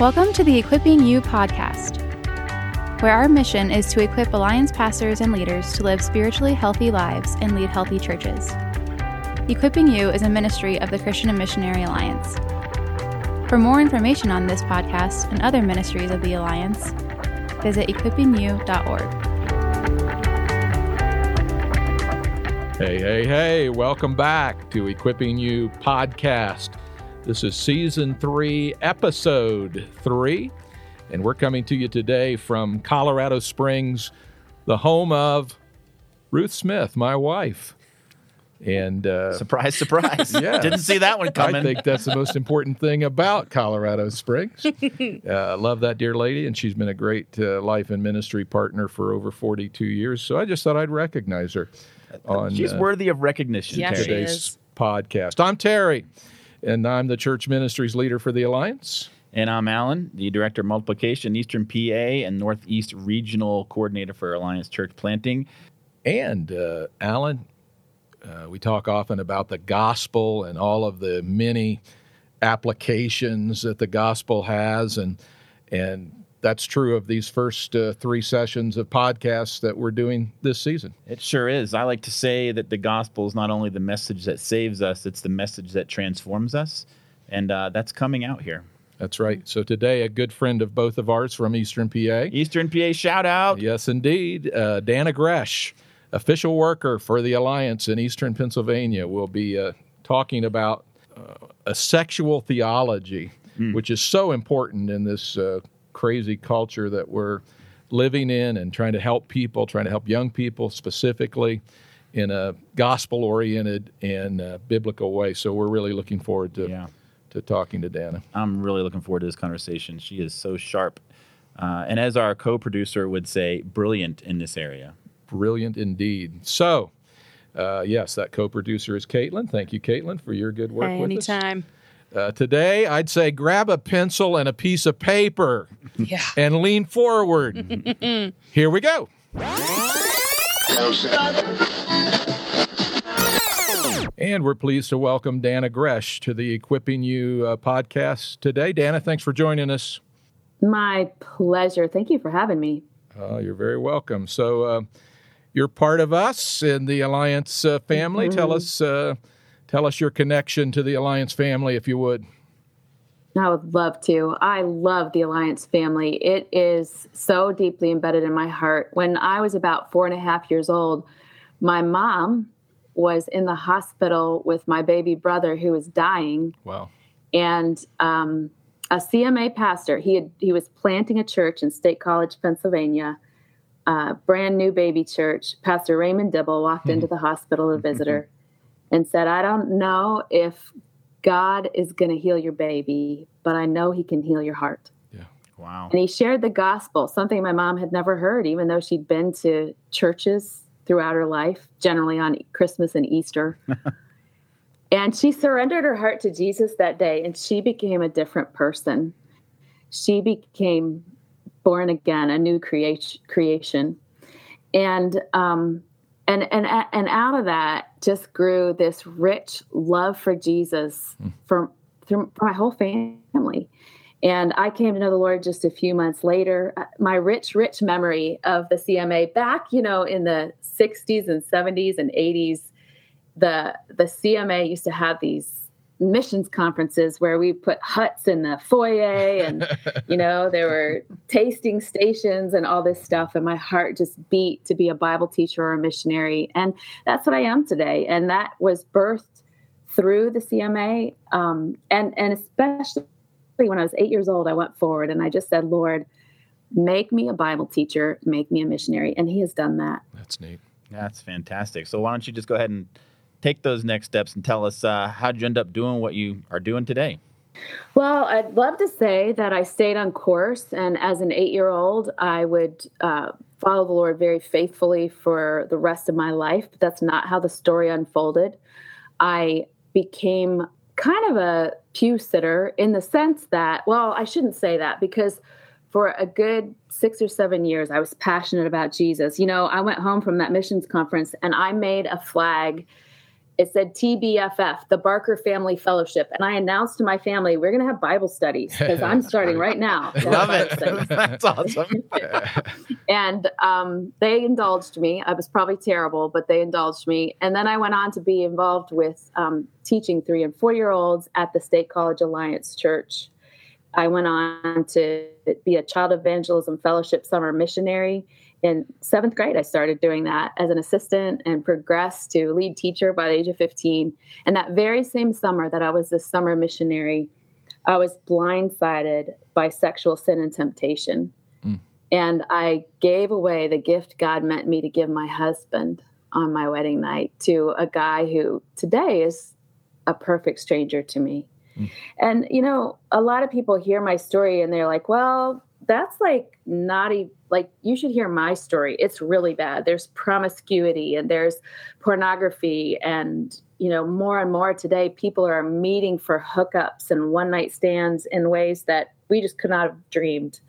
Welcome to the Equipping You podcast, where our mission is to equip Alliance pastors and leaders to live spiritually healthy lives and lead healthy churches. Equipping You is a ministry of the Christian and Missionary Alliance. For more information on this podcast and other ministries of the Alliance, visit equippingyou.org. Hey, hey, hey, welcome back to Equipping You podcast. This is season three, episode three, and we're coming to you today from Colorado Springs, the home of Ruth Smith, my wife. And uh, Surprise, surprise. Yeah. Didn't see that one coming. I think that's the most important thing about Colorado Springs. uh, love that dear lady, and she's been a great uh, life and ministry partner for over 42 years. So I just thought I'd recognize her on She's uh, worthy of recognition. Yeah, Terry. she today's is. podcast. I'm Terry, and I'm the church ministries leader for the Alliance. And I'm Alan, the Director of Multiplication, Eastern PA, and Northeast Regional Coordinator for Alliance Church Planting. And uh, Alan, uh, we talk often about the gospel and all of the many applications that the gospel has, and and that's true of these first uh, three sessions of podcasts that we're doing this season. It sure is. I like to say that the gospel is not only the message that saves us, it's the message that transforms us. And uh, that's coming out here. That's right. So today, a good friend of both of ours from Eastern PA. Eastern PA shout out. Yes, indeed. Uh, Dannah Gresh, official worker for the Alliance in Eastern Pennsylvania, will be uh, talking about uh, a sexual theology, which is so important in this uh, crazy culture that we're living in and trying to help people, trying to help young people specifically in a gospel oriented and uh, biblical way. So we're really looking forward to, Yeah. to talking to Dannah. I'm really looking forward to this conversation. She is so sharp. Uh, and as our co producer would say, brilliant in this area. Brilliant indeed. So, uh, yes, that co-producer is Caitlin. Thank you, Caitlin, for your good work with us. Anytime. Uh, today, I'd say grab a pencil and a piece of paper Yeah. and lean forward. Here we go. And we're pleased to welcome Dannah Gresh to the Equipping You uh, podcast today. Dannah, thanks for joining us. My pleasure. Thank you for having me. Uh, you're very welcome. So, uh, you're part of us in the Alliance uh, family. Tell us, uh, tell us your connection to the Alliance family, if you would. I would love to. I love the Alliance family. It is so deeply embedded in my heart. When I was about four and a half years old, my mom was in the hospital with my baby brother who was dying. Wow. and um, a CMA pastor. He had he was planting a church in State College, Pennsylvania, a brand new baby church. Pastor Raymond Dibble walked hmm. into the hospital, a hmm, hmm, visitor, and said, "I don't know if God is going to heal your baby, but I know He can heal your heart." Yeah. Wow. And he shared the gospel, something my mom had never heard, even though she'd been to churches throughout her life, generally on Christmas and Easter. and she surrendered her heart to Jesus that day, and she became a different person. She became born again, a new creation. creation. And um, and and and out of that just grew this rich love for Jesus from through for my whole family. And I came to know the Lord just a few months later. Uh, My rich, rich memory of the CMA back, you know, in the 60s and 70s and 80s, the the CMA used to have these missions conferences where we put huts in the foyer and you know there were tasting stations and all this stuff and my heart just beat to be a bible teacher or a missionary and that's what i am today and that was birthed through the cma um, and and especially when I was eight years old, I went forward and I just said, Lord, make me a Bible teacher, make me a missionary. And He has done that. That's neat. That's fantastic. So why don't you just go ahead and take those next steps and tell us uh, how'd you end up doing what you are doing today? Well, I'd love to say that I stayed on course. And as an eight year old, I would uh, follow the Lord very faithfully for the rest of my life. But that's not how the story unfolded. I became kind of a pew sitter in the sense that, well, I shouldn't say that because for a good six or seven years, I was passionate about Jesus. You know, I went home from that missions conference and I made a flag it said TBFF, the Barker Family Fellowship. And I announced to my family, we're going to have Bible studies because I'm starting right now. Love it. That's awesome. and um, they indulged me. I was probably terrible, but they indulged me. And then I went on to be involved with um, teaching three and four year olds at the State College Alliance Church. I went on to be a child evangelism fellowship summer missionary in seventh grade, I started doing that as an assistant and progressed to lead teacher by the age of 15. And that very same summer that I was the summer missionary, I was blindsided by sexual sin and temptation. Mm. And I gave away the gift God meant me to give my husband on my wedding night to a guy who today is a perfect stranger to me. Mm. And, you know, a lot of people hear my story and they're like, well, that's like not even like you should hear my story. It's really bad. There's promiscuity and there's pornography and you know more and more today people are meeting for hookups and one night stands in ways that we just could not have dreamed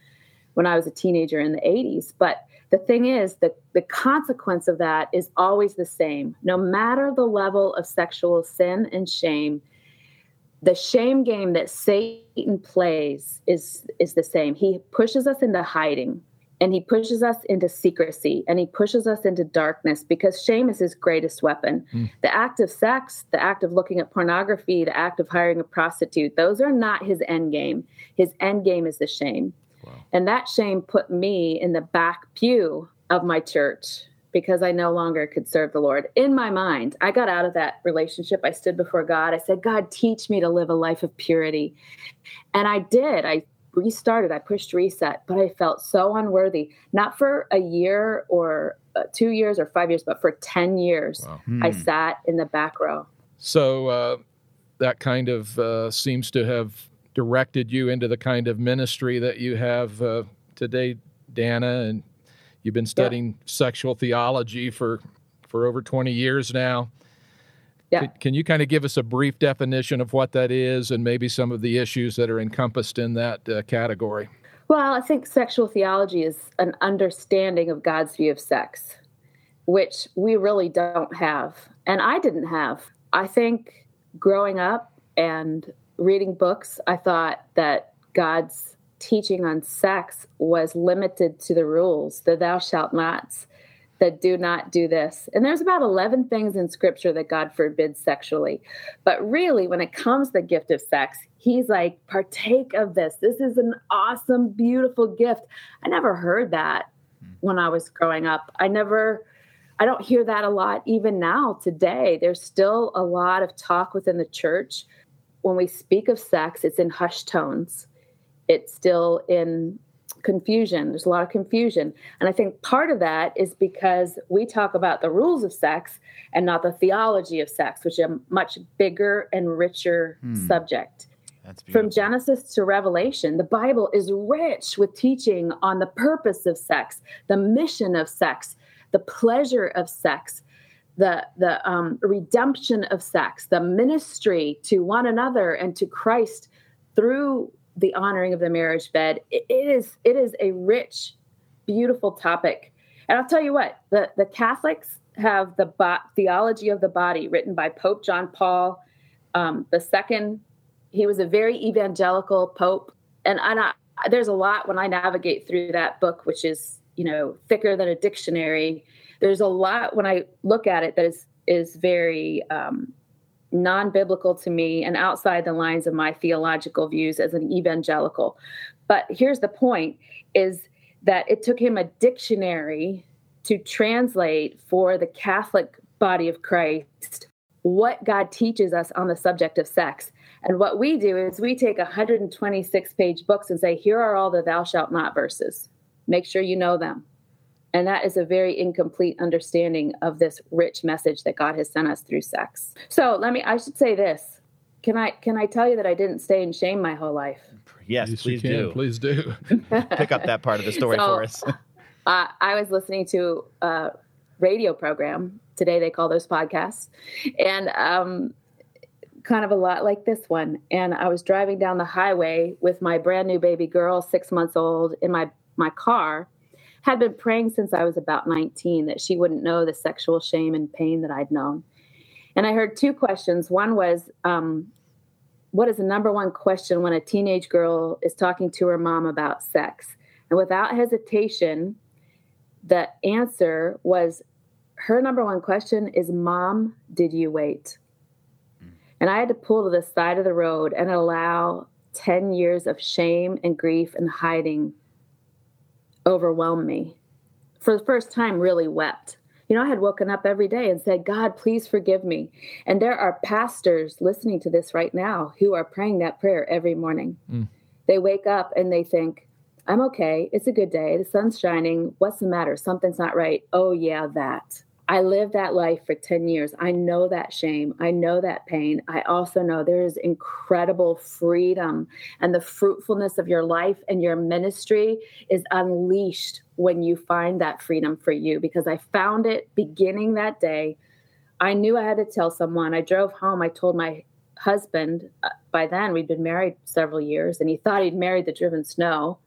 when i was a teenager in the 80s but the thing is that the consequence of that is always the same. No matter the level of sexual sin and shame the shame game that Satan plays is is the same. He pushes us into hiding and he pushes us into secrecy and he pushes us into darkness because shame is his greatest weapon. Mm. The act of sex, the act of looking at pornography, the act of hiring a prostitute, those are not his end game. His end game is the shame. Wow. And that shame put me in the back pew of my church because I no longer could serve the Lord. In my mind, I got out of that relationship. I stood before God. I said, God, teach me to live a life of purity. And I did. I restarted. I pushed reset, but I felt so unworthy, not for a year or uh, two years or five years, but for 10 years. Wow. Hmm. I sat in the back row. So uh, that kind of uh, seems to have directed you into the kind of ministry that you have uh, today, Dannah, and You've been studying yeah. sexual theology for for over 20 years now. Yeah. Can, you kind of give us a brief definition of what that is and maybe some of the issues that are encompassed in that uh, category? Well, I think sexual theology is an understanding of God's view of sex, which we really don't have. And I didn't have. I think growing up and reading books, I thought that God's teaching on sex was limited to the rules, the thou shalt nots, that do not do this. And there's about 11 things in scripture that God forbids sexually. But really, when it comes to the gift of sex, he's like, partake of this. This is an awesome, beautiful gift. I never heard that hmm. when I was growing up. I never. I don't hear that a lot even now today. There's still a lot of talk within the church. When we speak of sex, it's in hushed tones it's still in confusion. There's a lot of confusion. And I think part of that is because we talk about the rules of sex and not the theology of sex, which is a much bigger and richer hmm. subject. From Genesis to Revelation, the Bible is rich with teaching on the purpose of sex, the mission of sex, the pleasure of sex, the the um, redemption of sex, the ministry to one another and to Christ through the honoring of the marriage bed. it is it is a rich, beautiful topic. And I'll tell you what, the, the Catholics have the bo- theology of the body written by Pope John Paul um, the second. He was a very evangelical pope, and I, there's a lot when I navigate through that book, which is you know thicker than a dictionary. There's a lot when I look at it that is is very um, non-biblical to me and outside the lines of my theological views as an evangelical. But here's the point is that it took him a dictionary to translate for the catholic body of christ what god teaches us on the subject of sex. And what we do is we take 126 page books and say here are all the thou shalt not verses. Make sure you know them and that is a very incomplete understanding of this rich message that God has sent us through sex. So let me I should say this. Can I can I tell you that I didn't stay in shame my whole life? Yes, yes please do. Please do. Pick up that part of the story so, for us. uh, I was listening to a radio program today. They call those podcasts, and um, kind of a lot like this one. And I was driving down the highway with my brand new baby girl, six months old, in my my car had been praying since I was about 19 that she wouldn't know the sexual shame and pain that I'd known. And I heard two questions. One was, um, what is the number one question when a teenage girl is talking to her mom about sex? And without hesitation, the answer was her number one question is, Mom, did you wait? And I had to pull to the side of the road and allow 10 years of shame and grief and hiding overwhelm me. For the first time, really wept. You know, I had woken up every day and said, God, please forgive me. And there are pastors listening to this right now who are praying that prayer every morning. Mm. They wake up and they think, I'm okay. It's a good day. The sun's shining. What's the matter? Something's not right. Oh, yeah, that. I lived that life for 10 years. I know that shame. I know that pain. I also know there is incredible freedom, and the fruitfulness of your life and your ministry is unleashed when you find that freedom for you. Because I found it beginning that day. I knew I had to tell someone. I drove home. I told my husband, uh, by then we'd been married several years, and he thought he'd married the driven snow.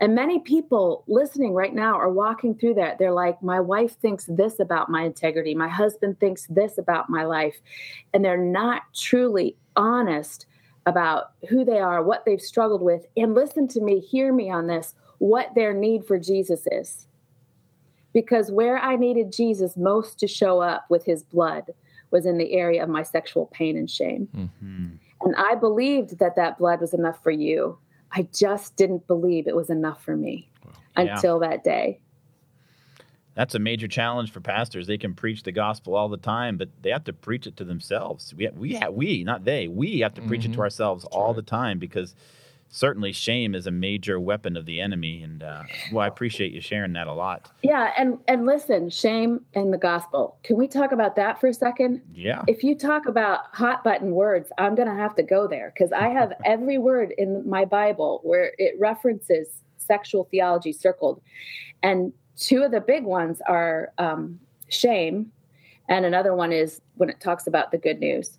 And many people listening right now are walking through that. They're like, my wife thinks this about my integrity. My husband thinks this about my life. And they're not truly honest about who they are, what they've struggled with. And listen to me, hear me on this, what their need for Jesus is. Because where I needed Jesus most to show up with his blood was in the area of my sexual pain and shame. Mm-hmm. And I believed that that blood was enough for you I just didn't believe it was enough for me yeah. until that day. That's a major challenge for pastors. They can preach the gospel all the time, but they have to preach it to themselves. We, we, have, we, not they, we have to preach mm-hmm. it to mm-hmm. ourselves That's all right. the time because certainly shame is a major weapon of the enemy and uh, well i appreciate you sharing that a lot. Yeah and and listen shame and the gospel. Can we talk about that for a second? Yeah. If you talk about hot button words i'm gonna have to go there because i have every word in my bible where it references sexual theology circled. And two of the big ones are um, shame and another one is when it talks about the good news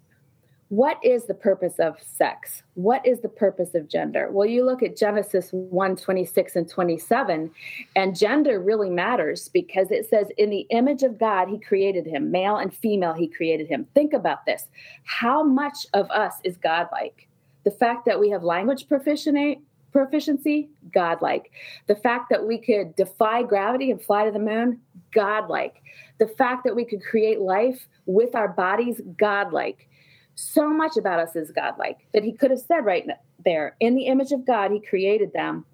what is the purpose of sex? What is the purpose of gender? Well, you look at Genesis 1 26 and 27, and gender really matters because it says, In the image of God, he created him, male and female, he created him. Think about this. How much of us is godlike? The fact that we have language proficiency, proficiency, godlike. The fact that we could defy gravity and fly to the moon, godlike. The fact that we could create life with our bodies, godlike so much about us is godlike that he could have said right there, in the image of God, he created them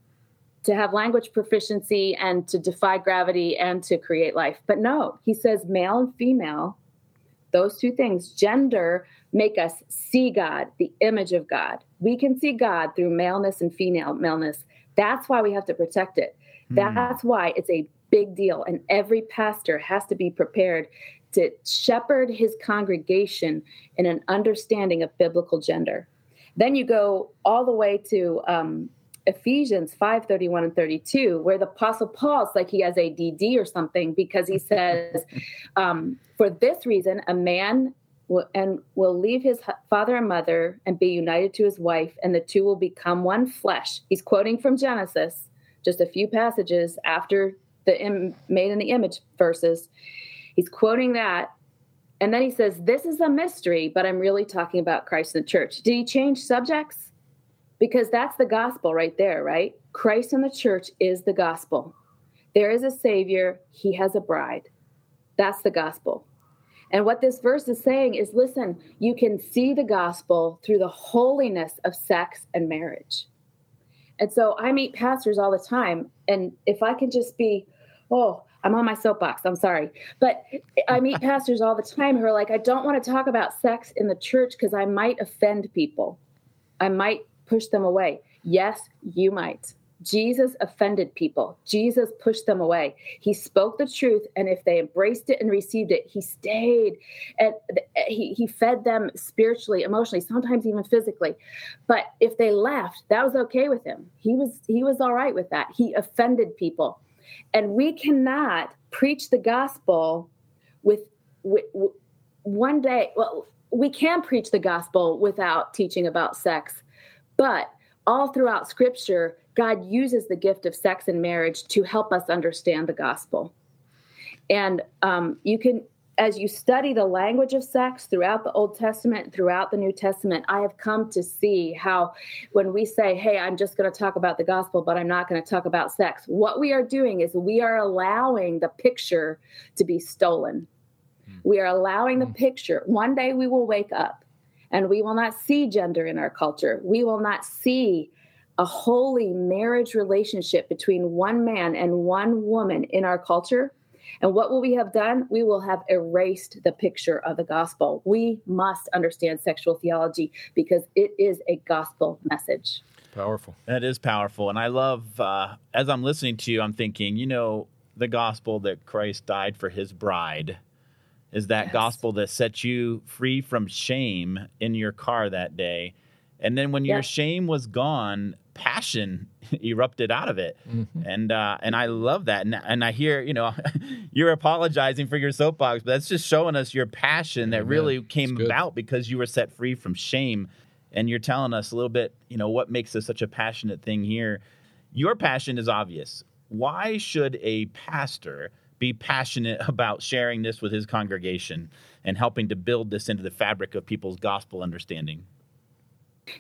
to have language proficiency and to defy gravity and to create life. But no, he says male and female, those two things, gender, make us see God, the image of God. We can see God through maleness and female maleness. That's why we have to protect it. Mm. That's why it's a big deal. And every pastor has to be prepared to shepherd his congregation in an understanding of biblical gender. Then you go all the way to um, Ephesians 5 31 and 32, where the Apostle Paul, Paul's like he has ADD or something because he says, um, For this reason, a man will, and will leave his father and mother and be united to his wife, and the two will become one flesh. He's quoting from Genesis, just a few passages after the Im- made in the image verses. He's quoting that. And then he says, This is a mystery, but I'm really talking about Christ and the church. Did he change subjects? Because that's the gospel right there, right? Christ and the church is the gospel. There is a Savior, He has a bride. That's the gospel. And what this verse is saying is listen, you can see the gospel through the holiness of sex and marriage. And so I meet pastors all the time. And if I can just be, oh, I'm on my soapbox. I'm sorry. But I meet pastors all the time who are like, I don't want to talk about sex in the church because I might offend people. I might push them away. Yes, you might. Jesus offended people. Jesus pushed them away. He spoke the truth, and if they embraced it and received it, he stayed and he, he fed them spiritually, emotionally, sometimes even physically. But if they left, that was okay with him. He was he was all right with that. He offended people. And we cannot preach the gospel with, with, with one day. Well, we can preach the gospel without teaching about sex, but all throughout scripture, God uses the gift of sex and marriage to help us understand the gospel. And um, you can, as you study the language of sex throughout the Old Testament, throughout the New Testament, I have come to see how when we say, hey, I'm just going to talk about the gospel, but I'm not going to talk about sex, what we are doing is we are allowing the picture to be stolen. We are allowing the hmm. picture. One day we will wake up and we will not see gender in our culture. We will not see a holy marriage relationship between one man and one woman in our culture and what will we have done? We will have erased the picture of the gospel. We must understand sexual theology because it is a gospel message. Powerful. That is powerful. And I love, uh, as I'm listening to you, I'm thinking, you know, the gospel that Christ died for his bride is that yes. gospel that sets you free from shame in your car that day. And then when your shame was gone, passion erupted out of it, mm-hmm. and uh, and I love that. And, and I hear you know you're apologizing for your soapbox, but that's just showing us your passion that really came about because you were set free from shame, and you're telling us a little bit you know what makes this such a passionate thing here. Your passion is obvious. Why should a pastor be passionate about sharing this with his congregation and helping to build this into the fabric of people's gospel understanding?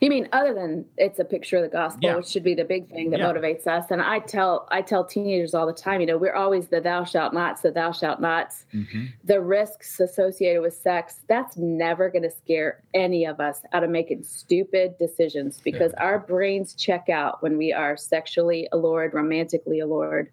You mean other than it's a picture of the gospel, yeah. which should be the big thing that yeah. motivates us. And I tell I tell teenagers all the time, you know, we're always the thou shalt nots, the thou shalt nots. Mm-hmm. The risks associated with sex, that's never going to scare any of us out of making stupid decisions because yeah. our brains check out when we are sexually allured, romantically allured.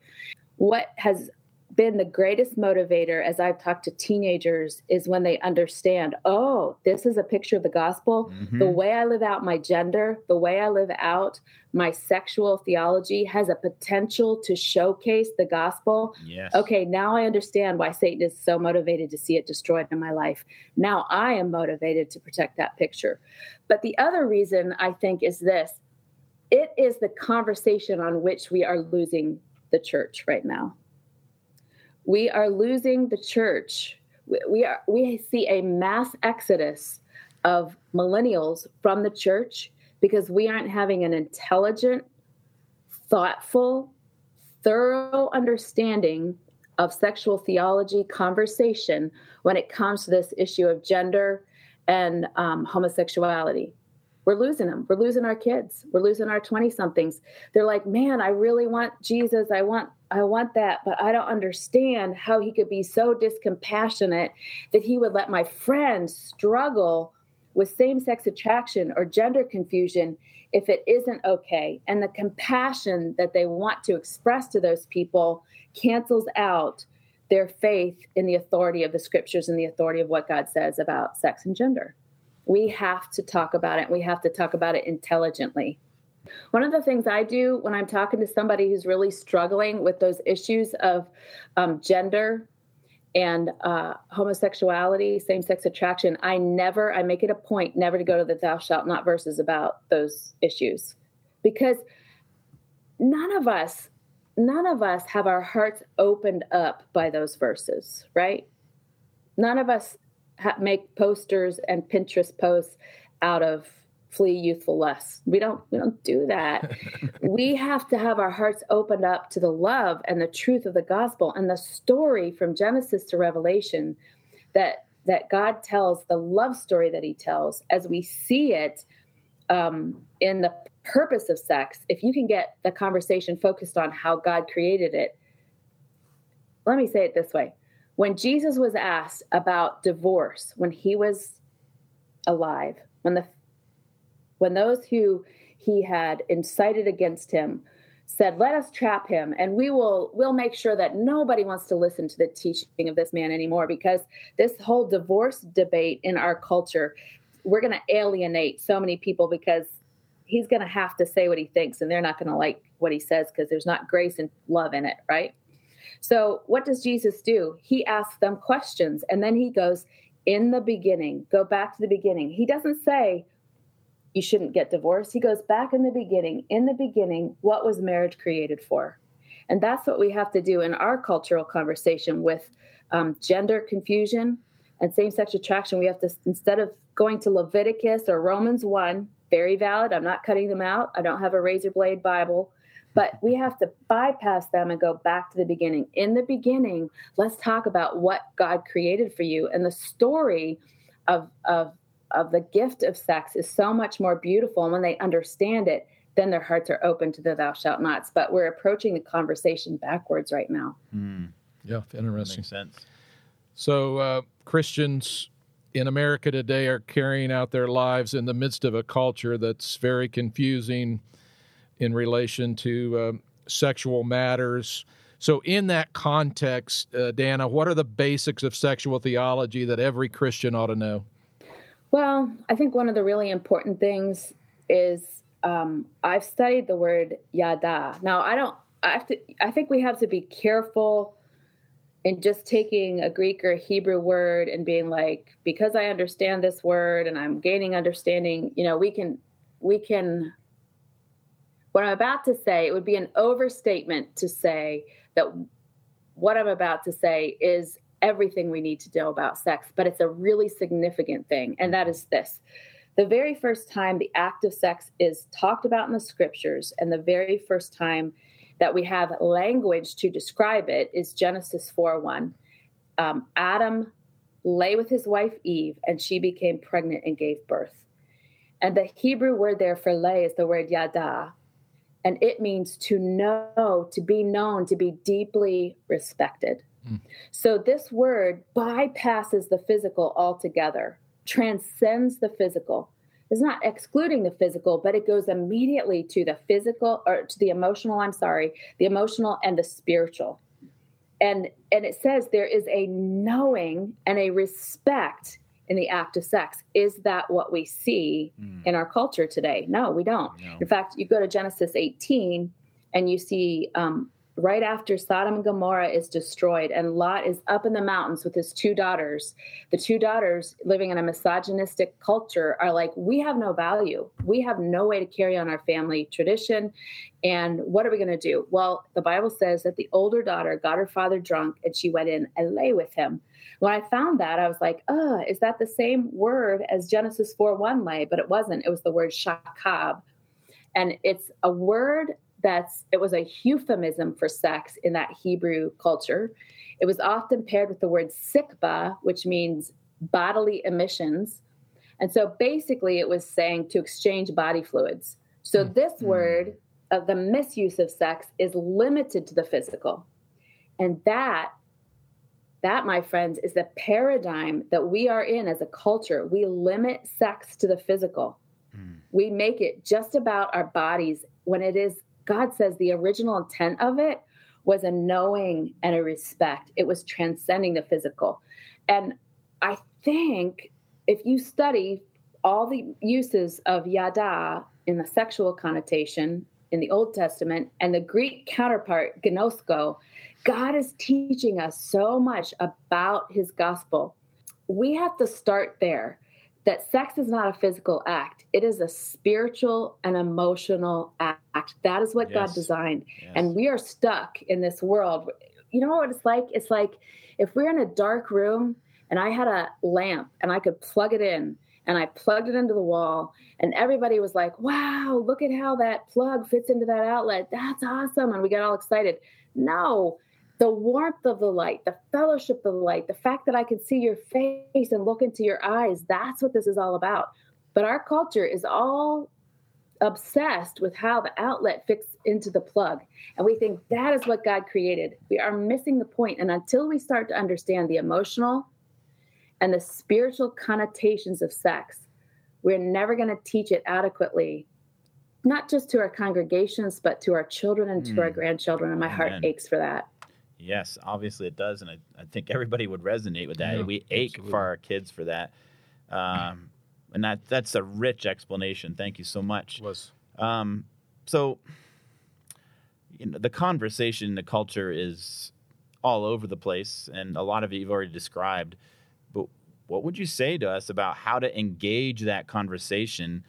What has been the greatest motivator as I've talked to teenagers is when they understand, oh, this is a picture of the gospel. Mm-hmm. The way I live out my gender, the way I live out my sexual theology has a potential to showcase the gospel. Yes. Okay, now I understand why Satan is so motivated to see it destroyed in my life. Now I am motivated to protect that picture. But the other reason I think is this it is the conversation on which we are losing the church right now we are losing the church. We are we see a mass exodus of millennials from the church because we aren't having an intelligent, thoughtful, thorough understanding of sexual theology conversation when it comes to this issue of gender and um, homosexuality we're losing them. We're losing our kids. We're losing our 20 somethings. They're like, man, I really want Jesus. I want, I want that, but I don't understand how he could be so discompassionate that he would let my friends struggle with same sex attraction or gender confusion if it isn't okay. And the compassion that they want to express to those people cancels out their faith in the authority of the scriptures and the authority of what God says about sex and gender we have to talk about it. We have to talk about it intelligently. One of the things I do when I'm talking to somebody who's really struggling with those issues of um, gender and uh, homosexuality, same sex attraction, I never, I make it a point never to go to the thou shalt not verses about those issues because none of us, none of us have our hearts opened up by those verses, right? None of us ha- make posters and Pinterest posts out of flee youthful lust. We don't we don't do that. we have to have our hearts opened up to the love and the truth of the gospel and the story from Genesis to Revelation that that God tells, the love story that He tells, as we see it um, in the purpose of sex. If you can get the conversation focused on how God created it, let me say it this way: when Jesus was asked about divorce when he was alive, when the when those who he had incited against him said, "Let us trap him, and we will we'll make sure that nobody wants to listen to the teaching of this man anymore because this whole divorce debate in our culture, we're going to alienate so many people because he's going to have to say what he thinks and they're not going to like what he says because there's not grace and love in it, right?" So, what does Jesus do? He asks them questions and then he goes, In the beginning, go back to the beginning. He doesn't say, You shouldn't get divorced. He goes back in the beginning. In the beginning, what was marriage created for? And that's what we have to do in our cultural conversation with um, gender confusion and same sex attraction. We have to, instead of going to Leviticus or Romans 1, very valid, I'm not cutting them out. I don't have a razor blade Bible but we have to bypass them and go back to the beginning. In the beginning, let's talk about what God created for you and the story of of of the gift of sex is so much more beautiful. And when they understand it, then their hearts are open to the thou shalt nots. But we're approaching the conversation backwards right now. Mm, Yeah, interesting. makes sense. So uh, Christians in America today are carrying out their lives in the midst of a culture that's very confusing in relation to um sexual matters. So, in that context, uh, Dannah, what are the basics of sexual theology that every Christian ought to know? Well, I think one of the really important things is um, I've studied the word yada. Now, I don't. I have to. I think we have to be careful in just taking a Greek or Hebrew word and being like, because I understand this word and I'm gaining understanding. You know, we can. We can. What I'm about to say, it would be an overstatement to say that what I'm about to say is everything we need to know about sex, but it's a really significant thing. And that is this the very first time the act of sex is talked about in the scriptures, and the very first time that we have language to describe it is Genesis 4 1. Um, Adam lay with his wife Eve, and she became pregnant and gave birth. And the Hebrew word there for lay is the word yada, and it means to know, to be known, to be deeply respected. Hmm. So this word bypasses the physical altogether, transcends the physical. It's not excluding the physical, but it goes immediately to the physical or to the emotional, I'm sorry, the emotional and the spiritual. And and it says there is a knowing and a respect in the act of sex. Is that what we see in our culture today? No, we don't. No. In fact, you go to Genesis 18 and you see um, right after Sodom and Gomorrah is destroyed and Lot is up in the mountains with his two daughters. The two daughters living in a misogynistic culture are like, we have no value. We have no way to carry on our family tradition. And what are we going to do? Well, the Bible says that the older daughter got her father drunk and she went in and lay with him. When I found that, I was like, oh, is that the same word as Genesis 4 1 lay? But it wasn't. It was the word shakab. And it's a word that's it was a euphemism for sex in that Hebrew culture. It was often paired with the word sikba, which means bodily emissions. And so basically it was saying to exchange body fluids. So hmm. this hmm. word of the misuse of sex is limited to the physical. And that that my friends is the paradigm that we are in as a culture. We limit sex to the physical. Hmm. We make it just about our bodies when it is God says the original intent of it was a knowing and a respect. It was transcending the physical. And I think if you study all the uses of yada in the sexual connotation in the Old Testament and the Greek counterpart, ginosko, God is teaching us so much about his gospel. We have to start there that sex is not a physical act, it is a spiritual and emotional act. That is what God designed. Yes. And we are stuck in this world. You know what it's like? It's like if we're in a dark room and I had a lamp and I could plug it in and I plugged it into the wall and everybody was like, wow, look at how that plug fits into that outlet. That's awesome. And we got all excited. No, the warmth of the light, the fellowship of the light, the fact that I can see your face and look into your eyes, that's what this is all about. But our culture is all obsessed with how the outlet fits into the plug. And we think that is what God created. We are missing the point. And until we start to understand the emotional and the spiritual connotations of sex, we're never going to teach it adequately, not just to our congregations, but to our children and to our grandchildren. And my heart aches for that. Yes, obviously it does, and I, I think everybody would resonate with that. Yeah, we ache absolutely. for our kids for that, um, and that that's a rich explanation. Thank you so much. Was Um, so, you know, the conversation, the culture is all over the place, and a lot of it you've already described. What would you say to us about how to engage that conversation?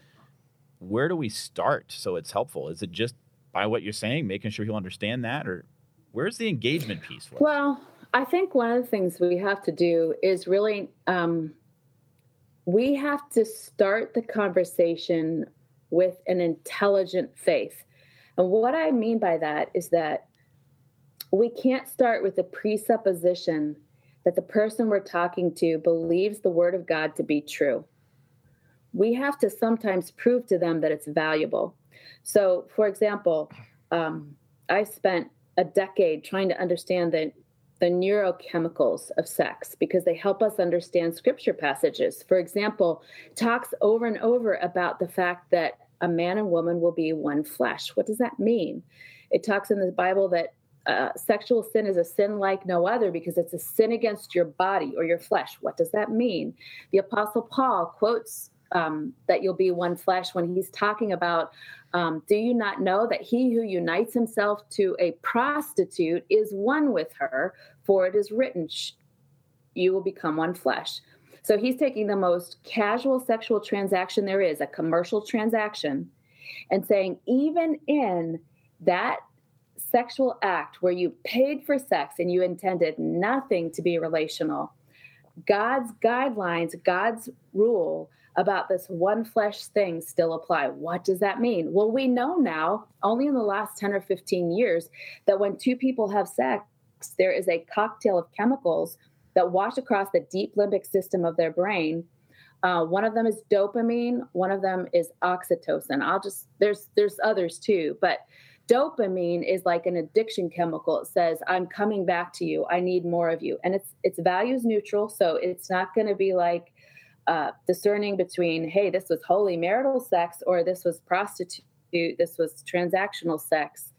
Where do we start so it's helpful? Is it just by what you're saying, making sure he'll understand that, or where's the engagement piece for? Well, I think one of the things we have to do is really, um, we have to start the conversation with an intelligent faith. And what I mean by that is that we can't start with the presupposition that the person we're talking to believes the word of God to be true. We have to sometimes prove to them that it's valuable. So, for example, um, I spent a decade trying to understand the the neurochemicals of sex because they help us understand scripture passages. For example, talks over and over about the fact that a man and woman will be one flesh. What does that mean? It talks in the Bible that uh, sexual sin is a sin like no other because it's a sin against your body or your flesh. What does that mean? The Apostle Paul quotes um, that you'll be one flesh when he's talking about um, do you not know that he who unites himself to a prostitute is one with her for it is written you will become one flesh so he's taking the most casual sexual transaction there is a commercial transaction and saying even in that sexual act where you paid for sex and you intended nothing to be relational god's guidelines god's rule about this one flesh thing still apply. What does that mean? Well, we know now, only in the last 10 or 15 years, that when two people have sex, there is a cocktail of chemicals that wash across the deep limbic system of their brain. Uh, one of them is dopamine. One of them is oxytocin. I'll just there's there's others too, but dopamine is like an addiction chemical. It says, "I'm coming back to you. I need more of you," and it's it's values neutral, so it's not going to be like uh, discerning between, hey, this was holy marital sex or this was prostitute, this was transactional sex.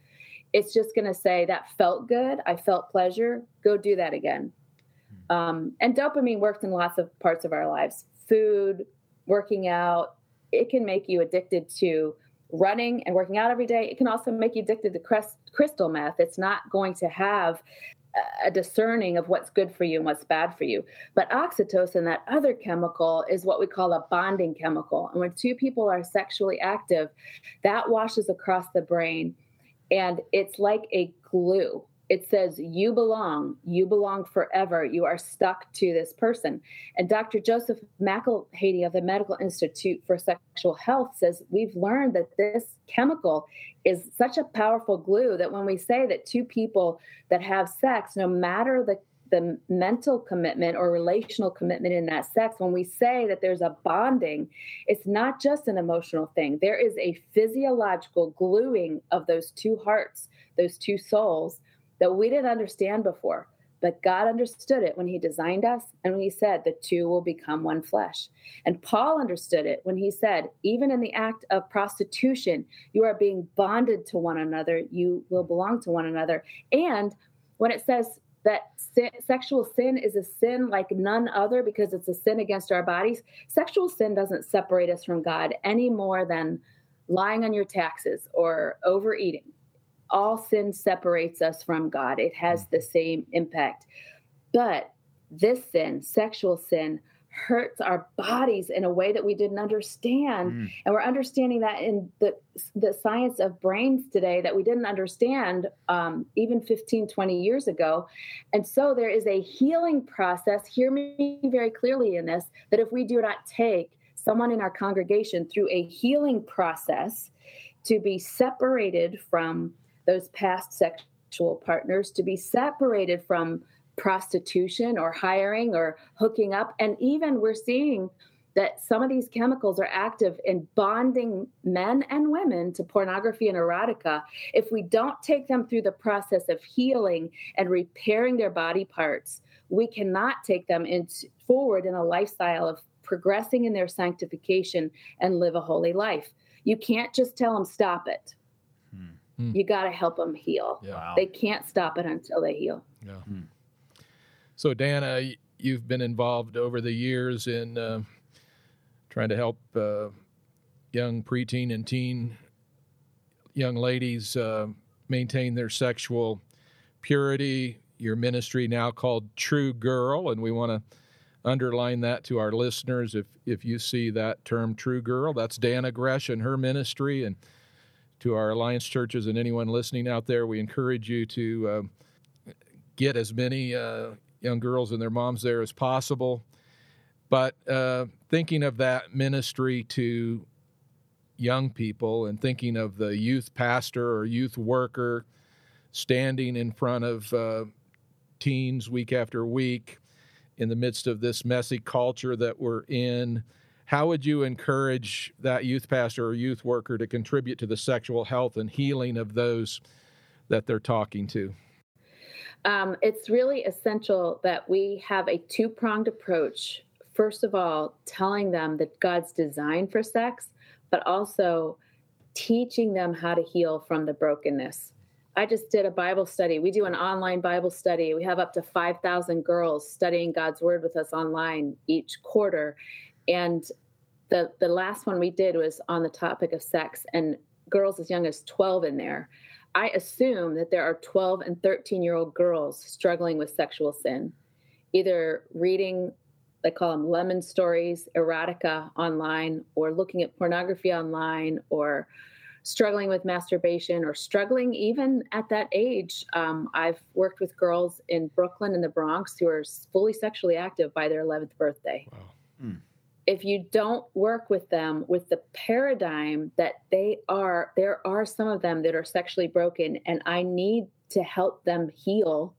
It's just going to say that felt good. I felt pleasure. Go do that again. Hmm. Um, and dopamine works in lots of parts of our lives food, working out. It can make you addicted to running and working out every day. It can also make you addicted to crystal meth. It's not going to have a discerning of what's good for you and what's bad for you. But oxytocin, that other chemical, is what we call a bonding chemical. And when two people are sexually active, that washes across the brain and it's like a glue it says you belong you belong forever you are stuck to this person and dr joseph McIlhaney of the medical institute for sexual health says we've learned that this chemical is such a powerful glue that when we say that two people that have sex no matter the the mental commitment or relational commitment in that sex, when we say that there's a bonding, it's not just an emotional thing. There is a physiological gluing of those two hearts, those two souls, that we didn't understand before. But God understood it when He designed us and when He said the two will become one flesh. And Paul understood it when he said, even in the act of prostitution, you are being bonded to one another, you will belong to one another. And when it says that sin, sexual sin is a sin like none other because it's a sin against our bodies, sexual sin doesn't separate us from God any more than lying on your taxes or overeating all sin separates us from God. It has the same impact. But this sin, sexual sin, hurts our bodies in a way that we didn't understand. Mm. And we're understanding that in the, the science of brains today that we didn't understand um, even 15, 20 years ago. And so there is a healing process. Hear me very clearly in this that if we do not take someone in our congregation through a healing process to be separated from those past sexual partners to be separated from prostitution or hiring or hooking up. And even we're seeing that some of these chemicals are active in bonding men and women to pornography and erotica. If we don't take them through the process of healing and repairing their body parts, we cannot take them forward in a lifestyle of progressing in their sanctification and live a holy life. You can't just tell them stop it. Mm. You got to help them heal. Yeah. Wow. They can't stop it until they heal. Yeah. Mm. So, Dannah, you've been involved over the years in uh, trying to help uh, young preteen and teen young ladies uh, maintain their sexual purity. Your ministry now called True Girl, and we want to underline that to our listeners. If if you see that term True Girl, that's Dannah Gresh and her ministry, and to our alliance churches and anyone listening out there, we encourage you to uh, get as many uh, young girls and their moms there as possible. But uh, thinking of that ministry to young people and thinking of the youth pastor or youth worker standing in front of uh, teens week after week in the midst of this messy culture that we're in. How would you encourage that youth pastor or youth worker to contribute to the sexual health and healing of those that they're talking to? Um, it's really essential that we have a two pronged approach. First of all, telling them that God's design for sex, but also teaching them how to heal from the brokenness. I just did a Bible study. We do an online Bible study. We have up to 5,000 girls studying God's Word with us online each quarter. And the, the last one we did was on the topic of sex, and girls as young as 12 in there. I assume that there are 12 and 13 year old girls struggling with sexual sin, either reading, they call them lemon stories, erotica online, or looking at pornography online, or struggling with masturbation, or struggling even at that age. Um, I've worked with girls in Brooklyn and the Bronx who are fully sexually active by their 11th birthday. Wow. Hmm if you don't work with them with the paradigm that they are there are some of them that are sexually broken and i need to help them heal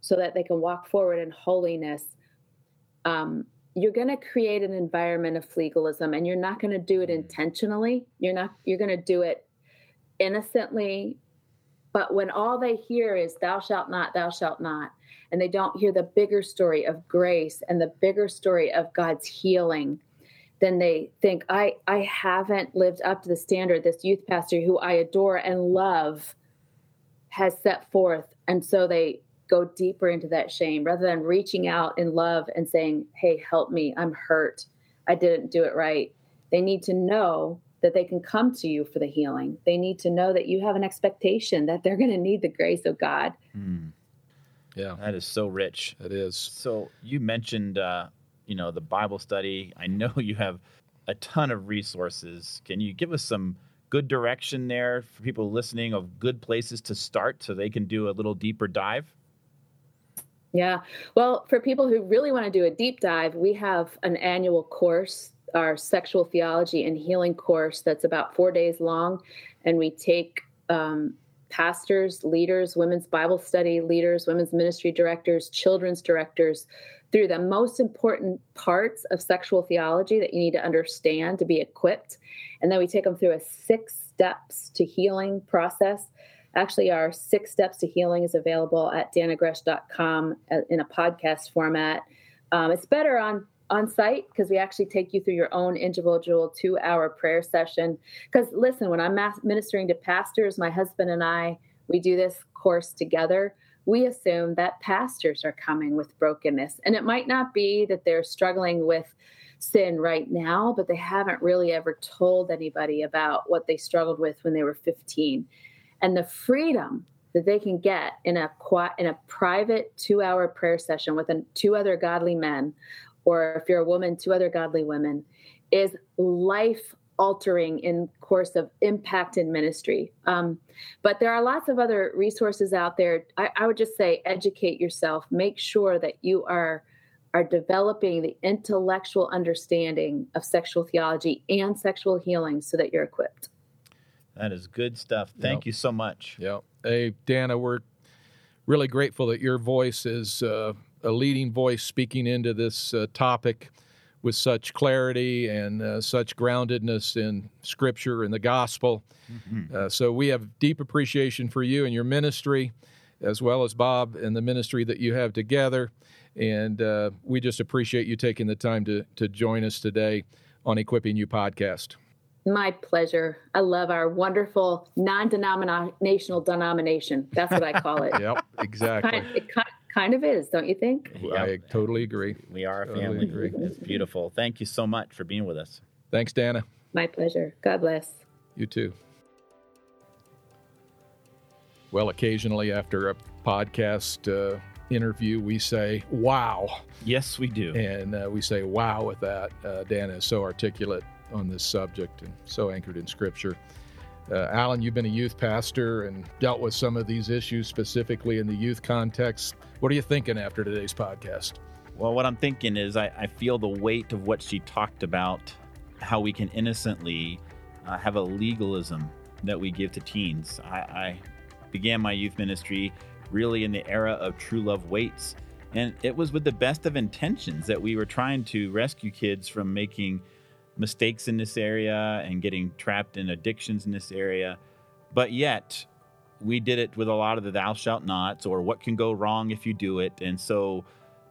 so that they can walk forward in holiness um, you're going to create an environment of legalism and you're not going to do it intentionally. You're not you're going to do it innocently but when all they hear is thou shalt not thou shalt not and they don't hear the bigger story of grace and the bigger story of God's healing, then they think, I, I haven't lived up to the standard this youth pastor who I adore and love has set forth. And so they go deeper into that shame rather than reaching out in love and saying, Hey, help me. I'm hurt. I didn't do it right. They need to know that they can come to you for the healing. They need to know that you have an expectation that they're going to need the grace of God. Mm. Yeah, that is so rich. It is. So you mentioned, uh, you know, the Bible study. I know you have a ton of resources. Can you give us some good direction there for people listening of good places to start so they can do a little deeper dive? Yeah. Well, for people who really want to do a deep dive, we have an annual course, our sexual theology and healing course, that's about four days long. And we take um, pastors, leaders, women's Bible study leaders, women's ministry directors, children's directors through the most important parts of sexual theology that you need to understand to be equipped. And then we take them through a six steps to healing process. Actually, our six steps to healing is available at dannahgresh.com in a podcast format. Um, it's better on on site because we actually take you through your own individual two hour prayer session. Because listen, when I'm ministering to pastors, my husband and I, we do this course together. We assume that pastors are coming with brokenness. And it might not be that they're struggling with sin right now, but they haven't really ever told anybody about what they struggled with when they were 15. And the freedom that they can get in a in a private two hour prayer session with two other godly men or if you're a woman, two other godly women, is life altering in course of impact in ministry. Um, but there are lots of other resources out there. I, I would just say educate yourself. Make sure that you are are developing the intellectual understanding of sexual theology and sexual healing so that you're equipped. That is good stuff. Thank yep. you so much. Yeah. Hey, Dannah, we're really grateful that your voice is uh, a leading voice speaking into this uh, topic with such clarity and uh, such groundedness in Scripture and the gospel. Mm-hmm. Uh, so we have deep appreciation for you and your ministry, as well as Bob and the ministry that you have together. And uh, we just appreciate you taking the time to, to join us today on Equipping You podcast. My pleasure. I love our wonderful non-denominational denomination. That's what I call it. yep, exactly. It kind, it kind, kind of is, don't you think? I totally agree. We are a totally family. Agree. It's beautiful. Thank you so much for being with us. Thanks, Dannah. My pleasure. God bless. You too. Well, occasionally after a podcast uh, interview, we say, wow. Yes, we do. And uh, we say, wow, with that. Uh, Dannah is so articulate on this subject and so anchored in Scripture. Uh, Alan, you've been a youth pastor and dealt with some of these issues specifically in the youth context. What are you thinking after today's podcast? Well, what I'm thinking is I, I feel the weight of what she talked about, how we can innocently uh, have a legalism that we give to teens. I, I began my youth ministry really in the era of True Love Waits. And it was with the best of intentions that we were trying to rescue kids from making mistakes in this area and getting trapped in addictions in this area. But yet, we did it with a lot of the thou shalt nots or what can go wrong if you do it. And so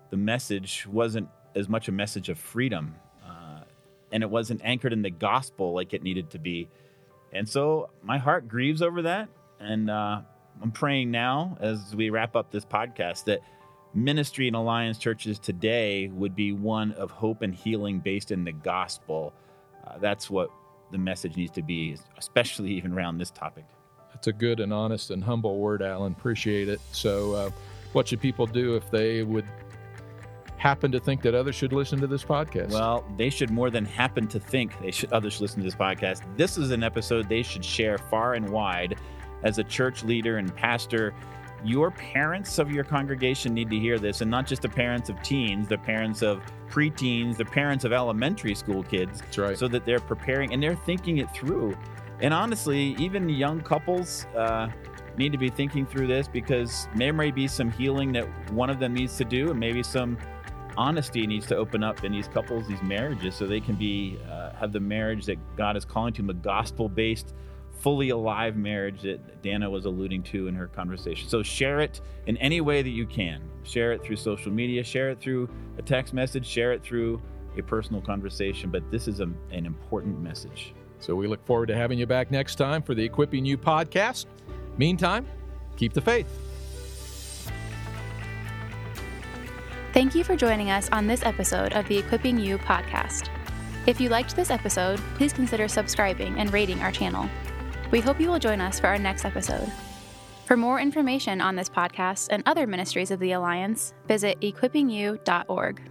the message wasn't as much a message of freedom uh, and it wasn't anchored in the gospel like it needed to be. And so my heart grieves over that. And uh, I'm praying now as we wrap up this podcast that ministry in Alliance churches today would be one of hope and healing based in the gospel. Uh, that's what the message needs to be, especially even around this topic. That's a good and honest and humble word, Alan. Appreciate it. So, uh, what should people do if they would happen to think that others should listen to this podcast? Well, they should more than happen to think they should others should listen to this podcast. This is an episode they should share far and wide as a church leader and pastor your parents of your congregation need to hear this, and not just the parents of teens, the parents of preteens, the parents of elementary school kids. That's right. So that they're preparing and they're thinking it through. And honestly, even young couples uh, need to be thinking through this because there may be some healing that one of them needs to do, and maybe some honesty needs to open up in these couples, these marriages, so they can be uh, have the marriage that God is calling to them, a gospel-based fully alive marriage that Dannah was alluding to in her conversation. So share it in any way that you can. Share it through social media, share it through a text message, share it through a personal conversation. But this is a, an important message. So we look forward to having you back next time for the Equipping You podcast. Meantime, keep the faith. Thank you for joining us on this episode of the Equipping You podcast. If you liked this episode, please consider subscribing and rating our channel. We hope you will join us for our next episode. For more information on this podcast and other ministries of the Alliance, visit equippingyou.org.